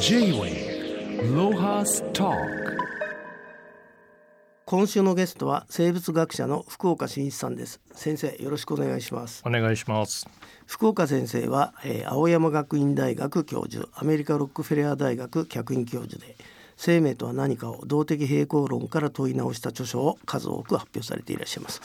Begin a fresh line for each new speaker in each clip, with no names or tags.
J-Way ロハスト今週のゲストは生物学者の福岡伸一さんです。先生よろしくお願いします。
お願いします。
福岡先生は、えー、青山学院大学教授アメリカロックフェレア大学客員教授で生命とは何かを動的平衡論から問い直した著書を数多く発表されていらっしゃいます、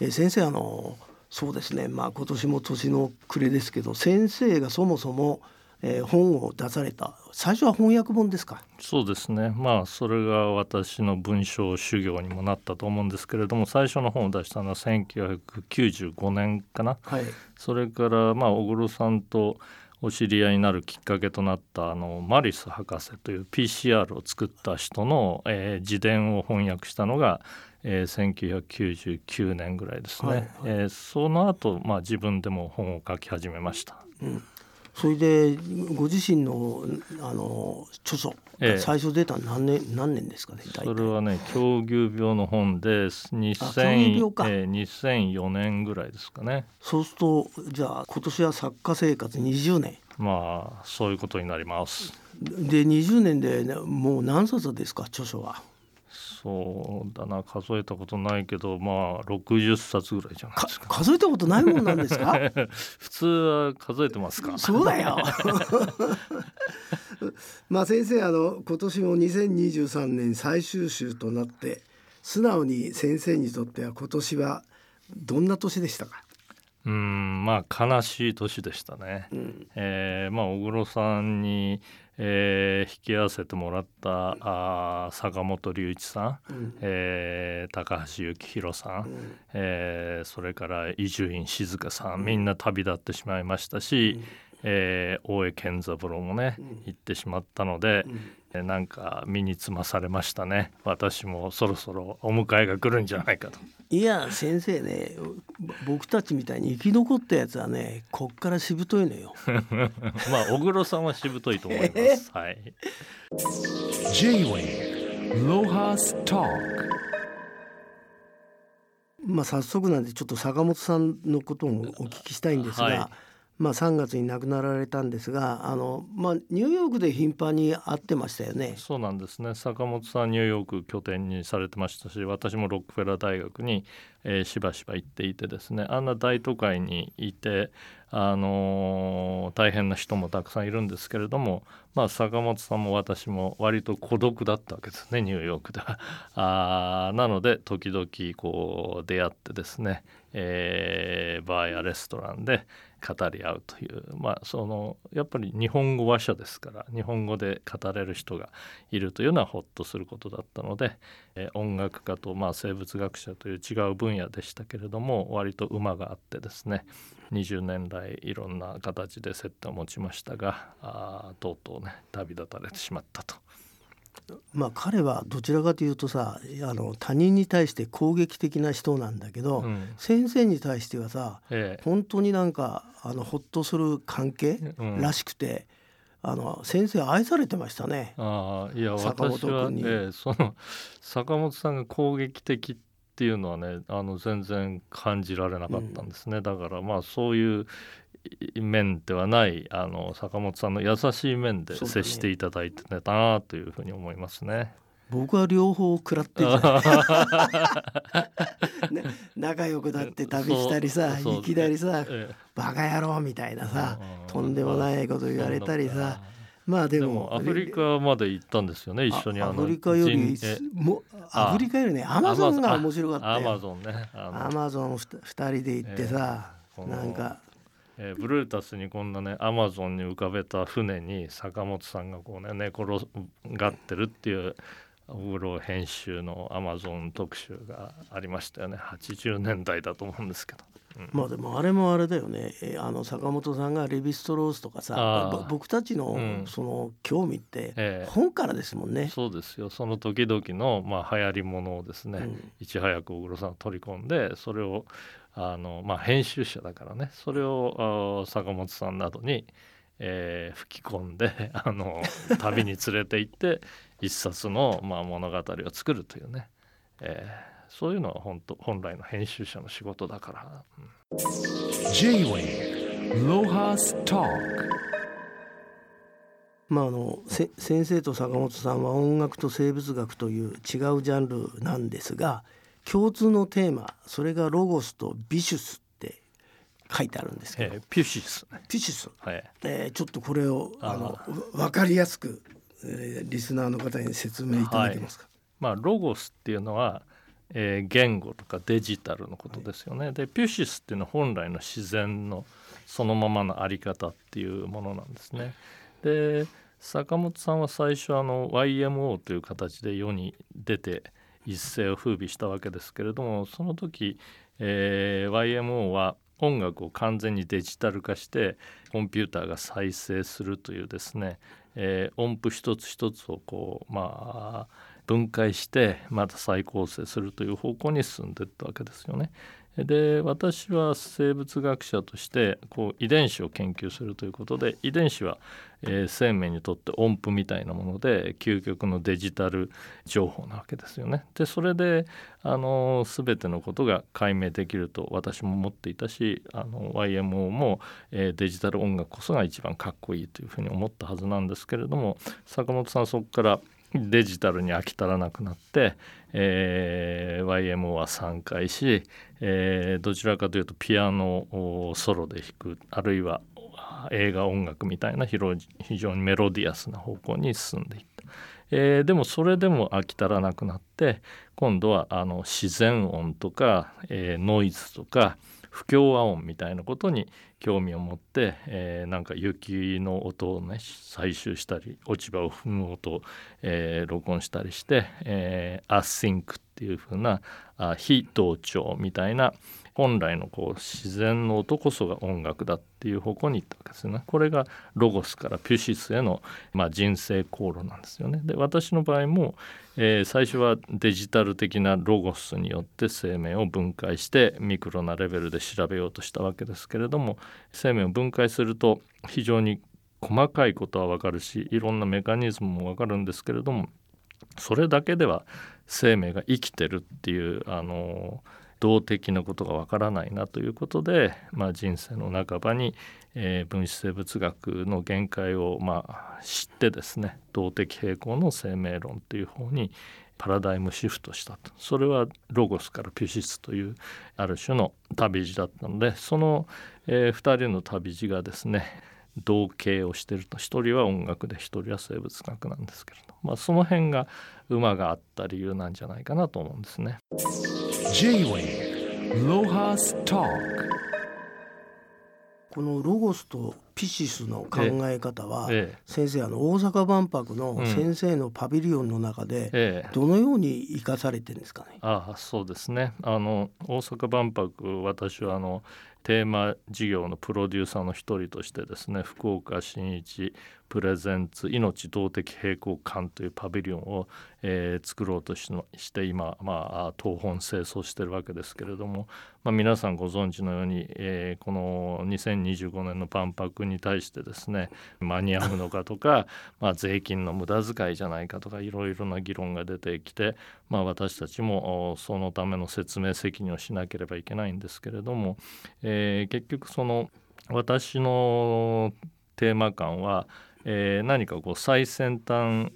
えー、先生あのそうですね。まあ今年も年の暮れですけど先生がそもそもえー、本を出された。最初は翻訳本ですか？
そうですね。まあそれが私の文章修行にもなったと思うんですけれども最初の本を出したのは1995年かな、はい、それからまあ小黒さんとお知り合いになるきっかけとなったあのマリス博士という PCR を作った人の、えー、自伝を翻訳したのが、えー、1999年ぐらいですね、はいはい、えー、その後、まあ自分でも本を書き始めました。
うんそれでご自身のあの著書最初出た何年、ええ、何年ですかね
それはね狂牛病の本で2000、えー、2004年ぐらいですかね。
そうするとじゃあ今年は作家生活20年。
まあそういうことになります。
で20年で、ね、もう何冊ですか著書は
そうだな数えたことないけどまあ60冊ぐらいじゃないですか。
数えたことないもんなんですか？
普通は数えてますか？
そうだよ。まあ先生あの今年も2023年最終週となって素直に先生にとっては今年はどんな年でしたか？
うんまあ悲しい年でしたね、うん、えー、まあ小黒さんにえー、引き合わせてもらったあ坂本龍一さん、うん、えー、高橋幸宏さん、うん、えー、それから伊集院静香さんみんな旅立ってしまいましたし、うん、えー、大江健三郎もね、行ってしまったので、うん、なんか身につまされましたね。私もそろそろお迎えが来るんじゃないかと。
いや先生ね僕たちみたいに生き残ったやつはねこっからしぶといのよ。
まあ小黒さんはしぶといと思います。はい。J-Way ロハス
ターまあ早速なんでちょっと坂本さんのこともお聞きしたいんですが、はいまあ、3月に亡くなられたんですがあの、まあ、ニューヨークで頻繁に会ってましたよね。
そうなんですね坂本さんニューヨーク拠点にされてましたし私もロックフェラー大学に、えー、しばしば行っていてですねあんな大都会にいて、あの、大変な人もたくさんいるんですけれども、まあ、坂本さんも私も割と孤独だったわけですね ニューヨークでは。あなので時々こう出会ってですね、えー、バーやレストランで語り合うという、まあ、そのやっぱり日本語話者ですから日本語で語れる人がいるというのはほっとすることだったので、えー、音楽家とまあ生物学者という違う分野でしたけれども割と馬があってですね20年来いろんな形で接点を持ちましたがあとうとうね旅立たれてしまったと。
まあ彼はどちらかというとさあの他人に対して攻撃的な人なんだけど、うん、先生に対してはさ、ええ、本当になんかあのほっとする関係らしくて。うん、あの先生愛されてましたね。
ああいや私は、ええ、その坂本さんが攻撃的っていうのはねあの全然感じられなかったんですね、うん、だからまあそういう面ではないあの坂本さんの優しい面で接していただいてたなというふうに思いますね。
僕は両方食らってるね、仲良くなって旅したりさいきなりさ、ええ、バカ野郎みたいなさ、とんでもないこと言われたりさまあでも
アフリカまで行ったんですよね一緒に
アフリカよりもアフリカよりねアマゾンが面白かったよ。
アマゾンね
アマゾン2人で行ってさ、えー、なんか
えー、ブルータスにこんなねアマゾンに浮かべた船に坂本さんがこうね寝転がってるっていうお風呂編集のアマゾン特集がありましたよね。80年代だと思うんですけど。
うん、まあでもあれもあれだよね。あの坂本さんがレヴィストロースとかさ僕たちのその興味って本からですもんね、
えそうですよ。その時々のまあ流行りものをですね、うん、いち早く小黒さん取り込んでそれをあの、まあ、編集者だからね。それを坂本さんなどに、えー、吹き込んで あの旅に連れて行って 一冊の、まあ、物語を作るというね、えー、そういうのは本当本来の編集者の仕事だから。うん、J-Way ロハスター
まあ、あの先生と坂本さんは音楽と生物学という違うジャンルなんですが共通のテーマそれがロゴスとビシュス書いてあるんですけど、えー、
ピュシス、
ピュシス、はい、えー、ちょっとこれをあの分かりやすく、えー、リスナーの方に説明いただけますか？はい、
まあ、ロゴスっていうのはえー、言語とかデジタルのことですよね。はい、でピュシスっていうのは本来の自然のそのままのあり方っていうものなんですね。で坂本さんは最初あの YMO という形で世に出て一世を風靡したわけですけれどもその時、えー、YMO は音楽を完全にデジタル化してコンピューターが再生するというですね、えー、音符一つ一つをこうまあ分解してまた再構成するという方向に進んでいったわけですよね。で私は生物学者としてこう遺伝子を研究するということで遺伝子は、えー、生命にとって音符みたいなもので究極のデジタル情報なわけですよね。でそれであの全てのことが解明できると私も思っていたしあの YMO も、えー、デジタル音楽こそが一番かっこいいというふうに思ったはずなんですけれども坂本さんそこからデジタルに飽き足らなくなって、えー、YMO は参加し、えー、どちらかというとピアノをソロで弾くあるいは映画音楽みたいな非常にメロディアスな方向に進んでいった。えー、でもそれでも飽き足らなくなって今度はあの自然音とか、えー、ノイズとか不協和音みたいなことに興味を持って、えー、なんか雪の音をね採集したり落ち葉を踏む音を、えー、録音したりして、えー、アシンクっていう風なあ非同調みたいな本来のこう自然の音こそが音楽だっていう方向に行ったわけですよね。これがロゴスからピュシスへの、まあ、人生航路なんですよね。で私の場合も、え、最初はデジタル的なロゴスによって生命を分解してミクロなレベルで調べようとしたわけですけれども生命を分解すると非常に細かいことは分かるしいろんなメカニズムも分かるんですけれどもそれだけでは生命が生きてるっていうあのー動的なことがわからないなということで、まあ、人生の半ばに、えー、分子生物学の限界を、まあ、知ってですね動的平衡の生命論という方にパラダイムシフトしたとそれはロゴスからピュシスというある種の旅路だったのでその、えー、2人の旅路がですね同型をしてると一人は音楽で一人は生物学なんですけれど、まあ、その辺が馬があった理由なんじゃないかなと思うんですね。
このロゴスとピシスの考え方は、ええ、先生あの大阪万博の先生のパビリオンの中でどのように生かされてるんですかね？え、
あそうですね。あの大阪万博私はあのテーマ事業のプロデューサーの一人としてですね福岡新一プレゼンツ命動的平衡感というパビリオンを、えー、作ろうとして今、まあ、東本清掃してるわけですけれども、まあ、皆さんご存知のように、えー、この2025年の万博に対してですね間に合うのかとか、まあ、税金の無駄遣いじゃないかとかいろいろな議論が出てきて、まあ、私たちもそのための説明責任をしなければいけないんですけれども、えー、結局その私のテーマ感はえー、何かこう最先端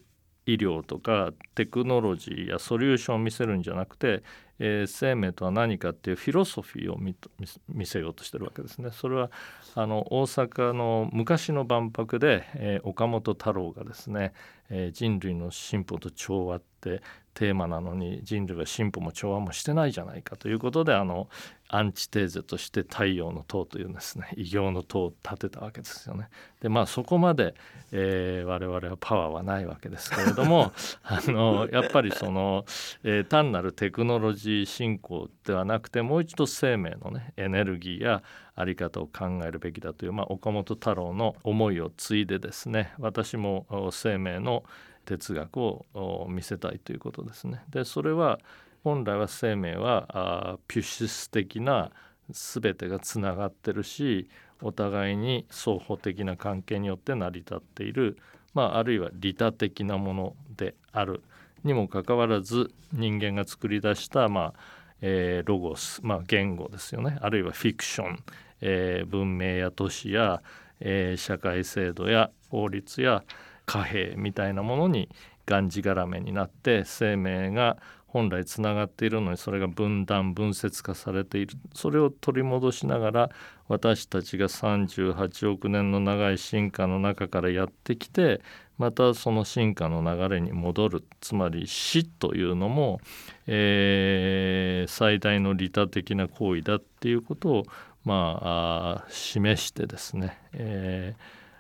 医療とかテクノロジーやソリューションを見せるんじゃなくて、えー、生命とは何かっていうフィロソフィーを見せようとしてるわけですね。それはあの大阪の昔の万博で、えー、岡本太郎がですね、えー、人類の進歩と調和ってテーマなのに人類は進歩も調和もしてないじゃないかということであのアンチテーゼとして太陽の塔というですね異形の塔を建てたわけですよね。でまあそこまで、えー、我々はパワーはないわけですけれども あのやっぱりその、えー、単なるテクノロジー進行ではなくてもう一度生命のねエネルギーや在り方を考えるべきだという、まあ、岡本太郎の思いを継いでですね私も生命の哲学を見せたいということですね。でそれは本来は生命はあピュシス的な全てがつながってるしお互いに双方的な関係によって成り立っている、まあ、あるいは利他的なものであるにもかかわらず人間が作り出した、まあえー、ロゴス、まあ、言語ですよね。あるいはフィクション、えー、文明や都市や、えー、社会制度や法律や貨幣みたいなものにがんじがらめになって生命が本来つながっているのにそれが分断分節化されている。それを取り戻しながら私たちが38億年の長い進化の中からやってきてまたその進化の流れに戻る。つまり死というのも、えー、最大の利他的な行為だっていうことをまあ示してですね、え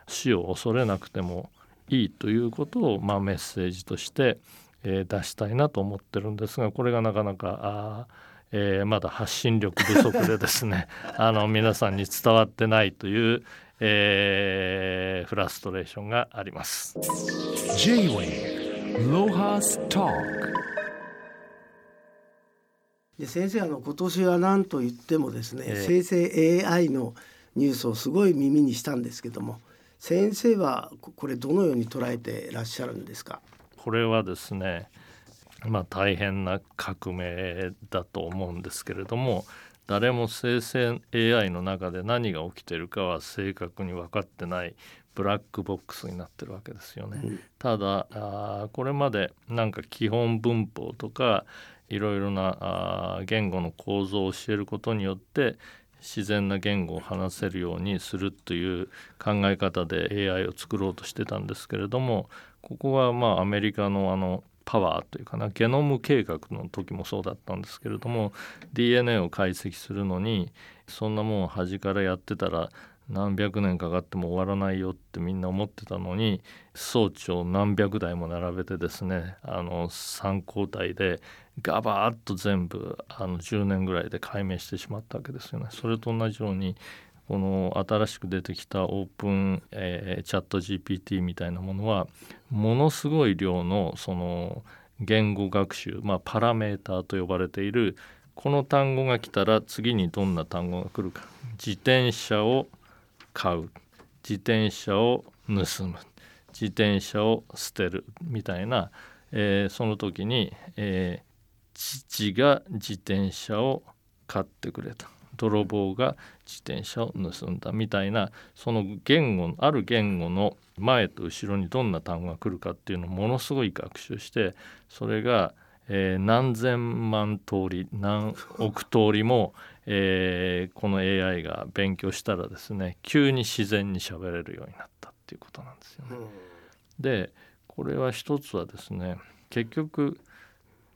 ー、死を恐れなくてもいいということを、まあ、メッセージとして、えー、出したいなと思ってるんですがこれがなかなかあ、えー、まだ発信力不足でですね あの皆さんに伝わってないという、えー、フラストレーションがあります。
で先生あの今年は何と言ってもですね、えー、生成 AI のニュースをすごい耳にしたんですけども先生はこれどのように捉えていらっしゃるんですか？
これはですねまあ大変な革命だと思うんですけれども誰も生成 AI の中で何が起きてるかは正確に分かってないブラックボックスになってるわけですよね。うん、ただあこれまでなんか基本文法とかいろいろなあ言語の構造を教えることによって自然な言語を話せるようにするという考え方で AI を作ろうとしてたんですけれどもここはまあアメリカのあのパワーというかなゲノム計画の時もそうだったんですけれども DNA を解析するのにそんなもん端からやってたら何百年かかっても終わらないよってみんな思ってたのに装置を何百台も並べてですねあの3交代でガバッと全部あの10年ぐらいで解明してしまったわけですよね。それと同じようにこの新しく出てきたオープン、えー、チャット GPT みたいなものはものすごい量のその言語学習、まあ、パラメーターと呼ばれているこの単語が来たら次にどんな単語が来るか。自転車を買う。自転車を盗む。自転車を捨てる。みたいな、えー、その時に、えー、父が自転車を買ってくれた。泥棒が自転車を盗んだみたいなその言語ある言語の前と後ろにどんな単語が来るかっていうのをものすごい学習してそれが、えー、何千万通り何億通りも、えー、この AI が勉強したらですね急に自然に喋れるようになったっていうことなんですよね。でこれは一つはですね結局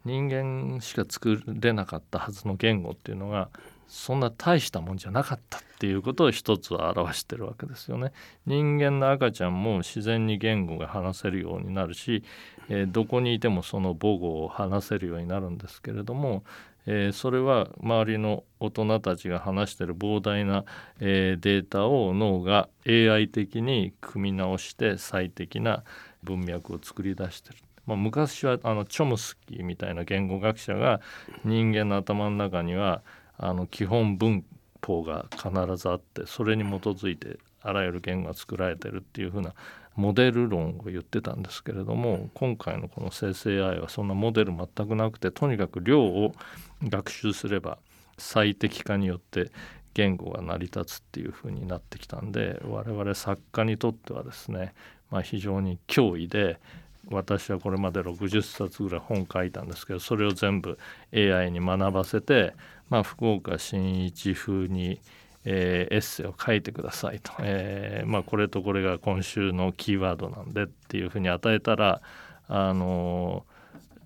人間しか作れなかったはずの言語っていうのがそんな大したもんじゃなかったっていうことを一つは表してるわけですよね。人間の赤ちゃんも自然に言語が話せるようになるし、えー、どこにいてもその母語を話せるようになるんですけれども、えー、それは周りの大人たちが話してる膨大な、えー、データを脳が AI 的に組み直して最適な文脈を作り出してる。まあ、昔はあのチョムスキーみたいな言語学者が人間の頭の中にはあの基本文法が必ずあってそれに基づいてあらゆる言語が作られてるっていうふうなモデル論を言ってたんですけれども今回のこの生成 AI はそんなモデル全くなくてとにかく量を学習すれば最適化によって言語が成り立つっていうふうになってきたんで我々作家にとってはですね、まあ、非常に脅威で私はこれまで60冊ぐらい本書いたんですけどそれを全部 AI に学ばせてまあ、福岡新一風に、えー、エッセイを書いてくださいと、えーまあ、これとこれが今週のキーワードなんでっていうふうに与えたら、あの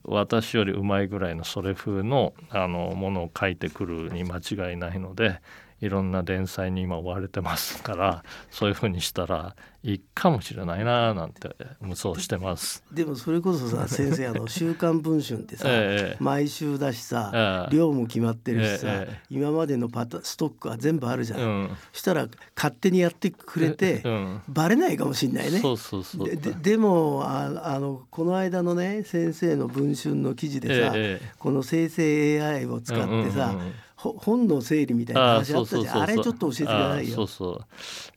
私よりうまいぐらいのそれ風のあのものを書いてくるに間違いないのでいろんな連載に今追われてますからそういうふうにしたらいいかもしれないななんて無双してます。
でもそれこそさ 先生あの「週刊文春」ってさ、えー、毎週だしさ、えー、量も決まってるしさ、えー、今までのパタストックは全部あるじゃん、うん、したら勝手にやってくれて、うん、バレないかもしんないね。
そうそうそう。
ででもああのこの間のね先生の文春の記事でさ、この生成 AI を使ってさ、うんうんうん本の整理みたいな話あったじゃんあれちょっと教えてくださいよ。
そうそう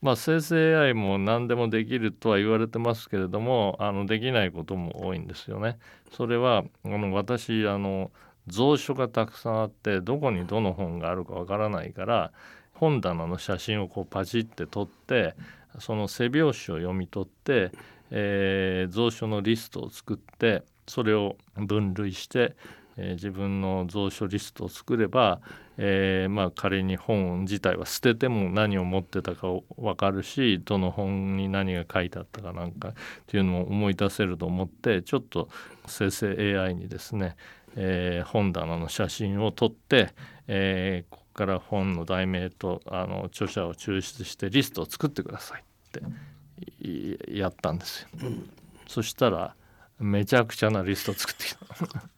まあ生成 AI も何でもできるとは言われてますけれどもあのできないことも多いんですよね。それはあの私あの蔵書がたくさんあってどこにどの本があるかわからないから本棚の写真をこうパチって撮ってその背表紙を読み取って、えー、蔵書のリストを作ってそれを分類してえー、自分の蔵書リストを作れば、えー、まあ仮に本自体は捨てても何を持ってたか分かるしどの本に何が書いてあったかなんかっていうのも思い出せると思ってちょっと生成 AI にですね、えー、本棚の写真を撮って、えー、ここから本の題名とあの著者を抽出してリストを作ってくださいってやったんですよ。うん、そしたらめちゃくちゃなリスト作ってきた。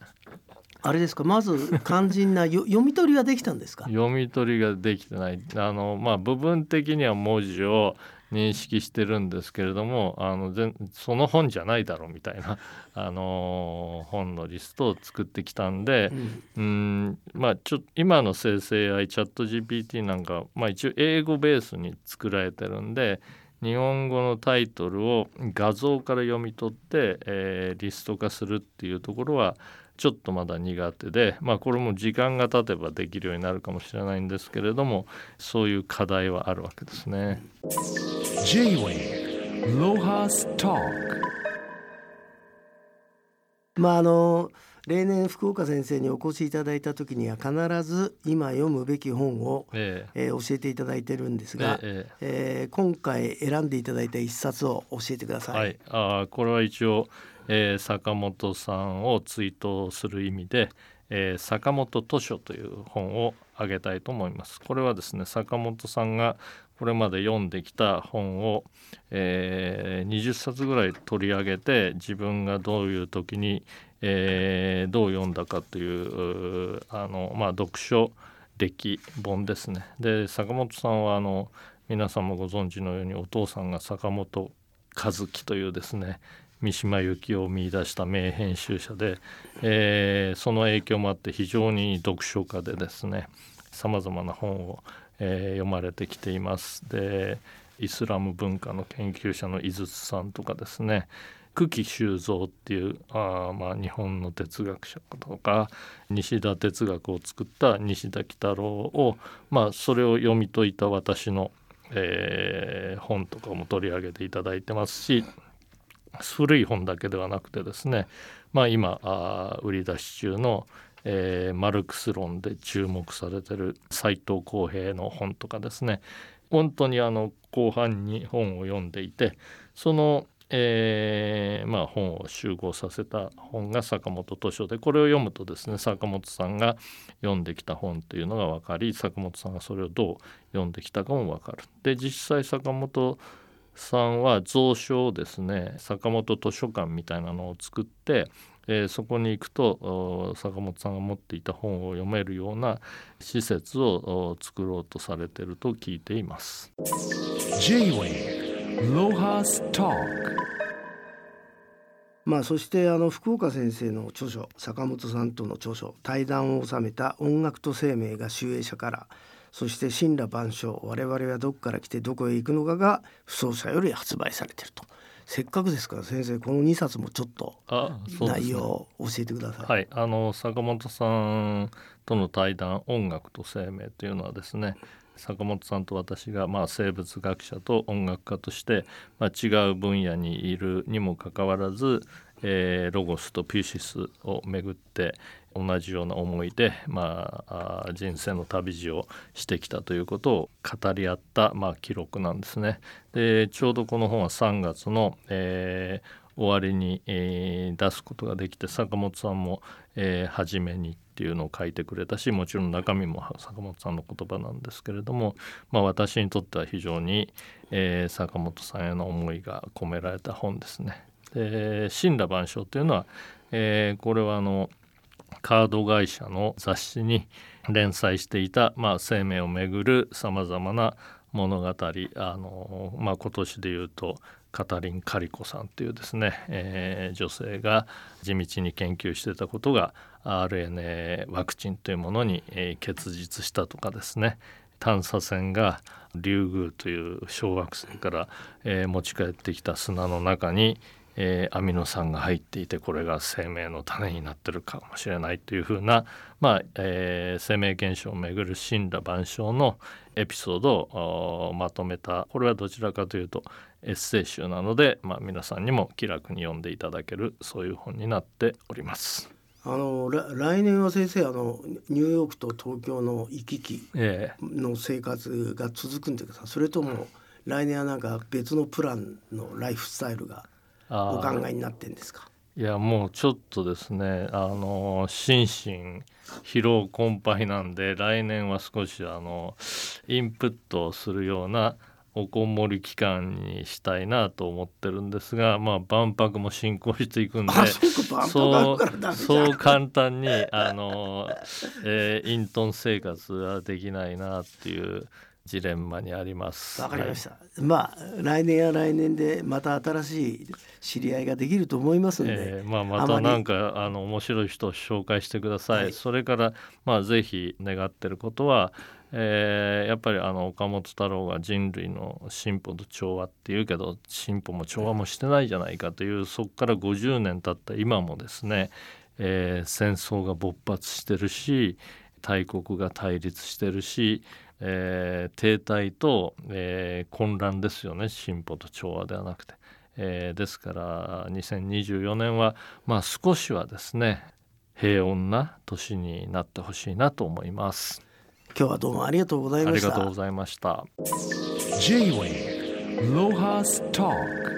あれですか？まず肝心な読み取りはできたんですか？
読み取りができてない。あの、まあ、部分的には文字を認識してるんですけれどもあのその本じゃないだろうみたいな、あのー、本のリストを作ってきたんで、うん、んまあ、ちょ今の生成 AI チャット GPT なんか、まあ、一応英語ベースに作られてるんで日本語のタイトルを画像から読み取って、えー、リスト化するっていうところはちょっとまだ苦手でまあこれも時間が経てばできるようになるかもしれないんですけれどもそういう課題はあるわけですね。
まああの例年福岡先生にお越しいただいた時には必ず今読むべき本を、えええー、教えていただいてるんですが、えええー、今回選んでいただいた一冊を教えてください。
はい、あこれは一応えー、坂本さんを追悼する意味で、えー、坂本図書という本をあげたいと思います。これはですね坂本さんがこれまで読んできた本を、えー、20冊ぐらい取り上げて自分がどういう時に、えー、どう読んだかというあの、まあ、読書歴本ですね。で坂本さんはあの皆さんもご存知のようにお父さんが坂本和樹というですね三島由紀夫を見出した名編集者で、えー、その影響もあって非常に読書家でですねさまざまな本を、えー、読まれてきています。でイスラム文化の研究者の井筒さんとかですね久喜修造っていうあ、まあ、日本の哲学者とか西田哲学を作った西田喜太郎を、まあ、それを読み解いた私の、えー、本とかも取り上げていただいてますし古い本だけではなくてですね、まあ、今あ売り出し中の、えー、マルクス論で注目されてる斎藤浩平の本とかですね本当にあの後半に本を読んでいてその、えーまあ、本を集合させた本が坂本図書でこれを読むとですね坂本さんが読んできた本というのが分かり坂本さんがそれをどう読んできたかも分かる。で実際坂本さんは蔵書をですね坂本図書館みたいなのを作って、えー、そこに行くと坂本さんが持っていた本を読めるような施設を作ろうとされていると聞いています。
まあ、そしてあの福岡先生の著書坂本さんとの著書対談を収めた「音楽と生命」が集英社からそして神羅万象我々はどこから来てどこへ行くのかが不走者より発売されていると。せっかくですから先生この2冊もちょっと内容を教えてください。
ね、はい、あの坂本さんとの対談「音楽と生命」というのはですね坂本さんと私が、まあ、生物学者と音楽家として、まあ、違う分野にいるにもかかわらず、えー、ロゴスとピューシスをめぐって同じような思いで、まあ、人生の旅路をしてきたということを語り合った、まあ、記録なんですね。でちょうどこの本は3月の、えー、終わりに、えー、出すことができて坂本さんも、えー、初めにっていうのを書いてくれたしもちろん中身も坂本さんの言葉なんですけれども、まあ、私にとっては非常に、え、坂本さんへの思いが込められた本ですね。で「神羅万象」というのは、えー、これはあのカード会社の雑誌に連載していた、まあ、生命をめぐるさまざまな物語あの、まあ、今年でいうとカタリン・カリコさんというですね、えー、女性が地道に研究してたことが RNA ワクチンというものに、えー、結実したとかですね探査船がリュウグウという小惑星から、えー、持ち帰ってきた砂の中に、えー、アミノ酸が入っていてこれが生命の種になってるかもしれないというふうな、まあえー、生命現象をめぐる神羅万象のエピソードをまとめたこれはどちらかというとエッセイ集なので、まあ、皆さんにも気楽に読んでいただけるそういう本になっております。
あの来年は先生あのニューヨークと東京の行き来の生活が続くんですか、それとも来年はなんか別のプランのライフスタイルがお考えになってんですか？
いやもうちょっとですねあの心身疲労困憊なんで来年は少しあのインプットをするようなおこもり期間にしたいなと思ってるんですが、まあ、万博も進行していくんでそうそう簡単にあの、えー、隠遁生活はできないなっていうジレンマにあります。
わかりました。はい、まあ来年や来年でまた新しい知り合いができると思いますので、え
ー、まあまたなんかあの面白い人を紹介してください。はい、それからまあぜひ願ってることは。えー、やっぱりあの岡本太郎が人類の進歩と調和っていうけど進歩も調和もしてないじゃないかというそこから50年経った今もですね、えー、戦争が勃発してるし大国が対立してるしえー、停滞と、えー、混乱ですよね。進歩と調和ではなくて、えー、ですから2024年はまあ少しはですね平穏な年になってほしいなと思います。
今日はどうもありがとうございました。
ありがとうございました。J-Way ロハスター